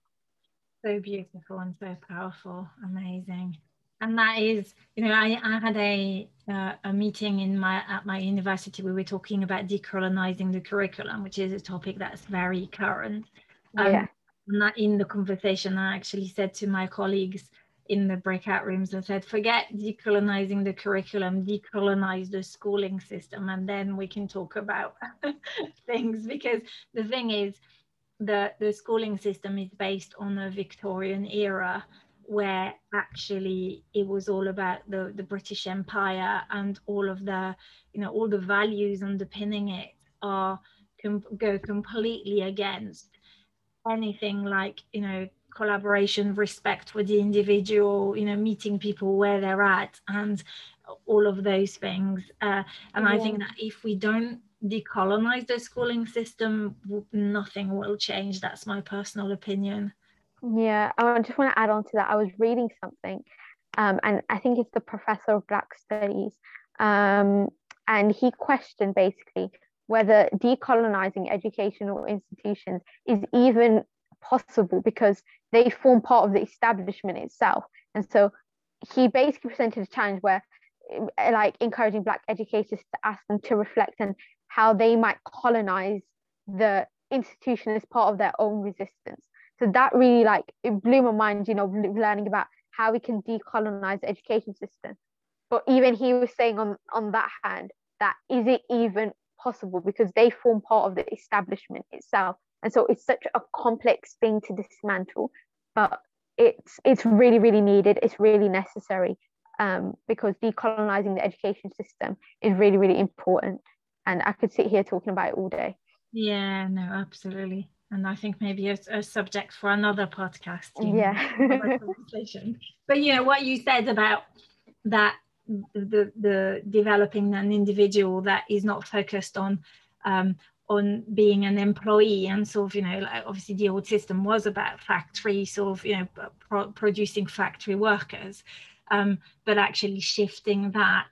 So beautiful and so powerful. Amazing. And that is you know i, I had a uh, a meeting in my at my university we were talking about decolonizing the curriculum which is a topic that's very current. Um, yeah. and that in the conversation i actually said to my colleagues in the breakout rooms and said, forget decolonizing the curriculum, decolonize the schooling system, and then we can talk about things. Because the thing is, the, the schooling system is based on a Victorian era where actually it was all about the, the British Empire and all of the, you know, all the values underpinning it are com- go completely against anything like, you know, collaboration, respect for the individual, you know, meeting people where they're at, and all of those things. Uh, and yeah. I think that if we don't decolonize the schooling system, nothing will change. That's my personal opinion. Yeah, I just want to add on to that. I was reading something, um, and I think it's the professor of Black Studies, um, and he questioned basically whether decolonizing educational institutions is even possible because they form part of the establishment itself. And so he basically presented a challenge where eh, like encouraging black educators to ask them to reflect on how they might colonize the institution as part of their own resistance. So that really like it blew my mind, you know, learning about how we can decolonize the education system. But even he was saying on on that hand that is it even possible because they form part of the establishment itself and so it's such a complex thing to dismantle but it's it's really really needed. It's really necessary um, because decolonizing the education system is really really important. And i could sit here talking about it all day. Yeah no absolutely. And i think maybe a, a subject for another podcast yeah. conversation. But you know what you said about that the the developing an individual that is not focused on um, on being an employee and sort of you know like obviously the old system was about factory sort of you know pro- producing factory workers um, but actually shifting that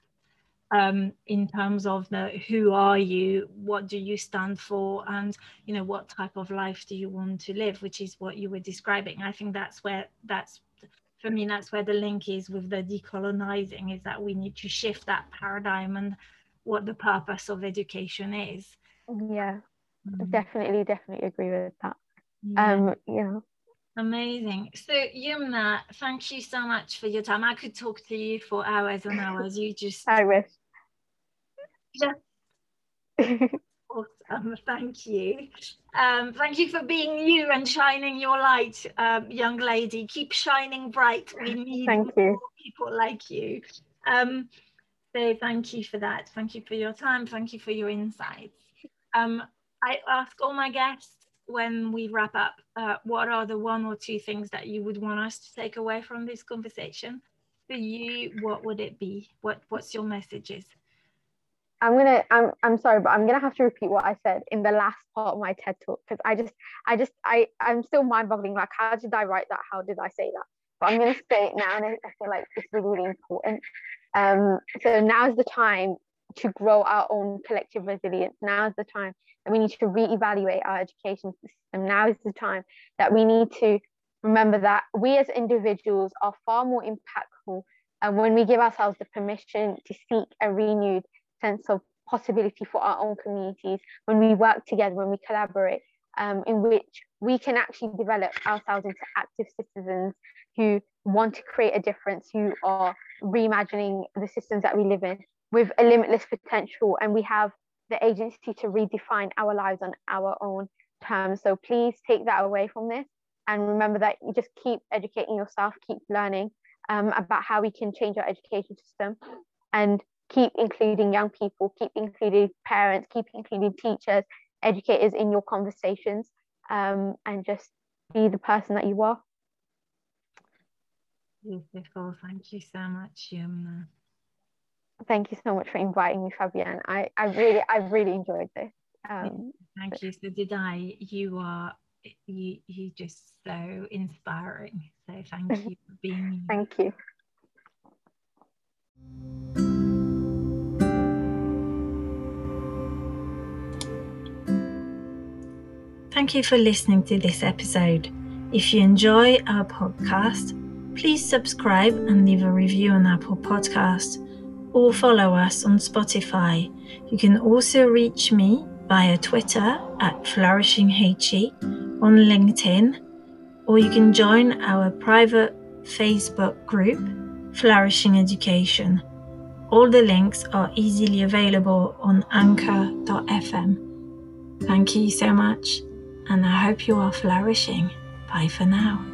um, in terms of the who are you what do you stand for and you know what type of life do you want to live which is what you were describing. I think that's where that's for me that's where the link is with the decolonizing is that we need to shift that paradigm and what the purpose of education is yeah. Mm. definitely definitely agree with that. Yeah. um yeah. Amazing. So yumna thank you so much for your time. I could talk to you for hours and hours. You just i wish. Yeah. Awesome. Thank you. Um, thank you for being you and shining your light um, young lady. Keep shining bright. We need thank you. people like you. Um, so thank you for that. Thank you for your time. Thank you for your insights. Um, I ask all my guests when we wrap up, uh, what are the one or two things that you would want us to take away from this conversation? For you, what would it be? What What's your messages? I'm gonna I'm I'm sorry, but I'm gonna have to repeat what I said in the last part of my TED talk because I just I just I I'm still mind boggling. Like, how did I write that? How did I say that? But I'm gonna say it now, and I feel like it's really really important. Um, so now is the time to grow our own collective resilience. Now is the time that we need to reevaluate our education system. Now is the time that we need to remember that we as individuals are far more impactful and when we give ourselves the permission to seek a renewed sense of possibility for our own communities, when we work together, when we collaborate, um, in which we can actually develop ourselves into active citizens who want to create a difference, who are reimagining the systems that we live in with a limitless potential. And we have the agency to redefine our lives on our own terms. So please take that away from this. And remember that you just keep educating yourself, keep learning um, about how we can change our education system and keep including young people, keep including parents, keep including teachers, educators in your conversations, um, and just be the person that you are. Beautiful. Thank you so much, Yumna. Thank you so much for inviting me, Fabienne. I, I really, I really enjoyed this. Um, Thank but... you. So did I. You are, you, you just so inspiring. So thank you for being. thank you. Thank you for listening to this episode. If you enjoy our podcast, please subscribe and leave a review on Apple Podcast or follow us on Spotify. You can also reach me via Twitter at FlourishingHE, on LinkedIn, or you can join our private Facebook group, Flourishing Education. All the links are easily available on anchor.fm. Thank you so much, and I hope you are flourishing. Bye for now.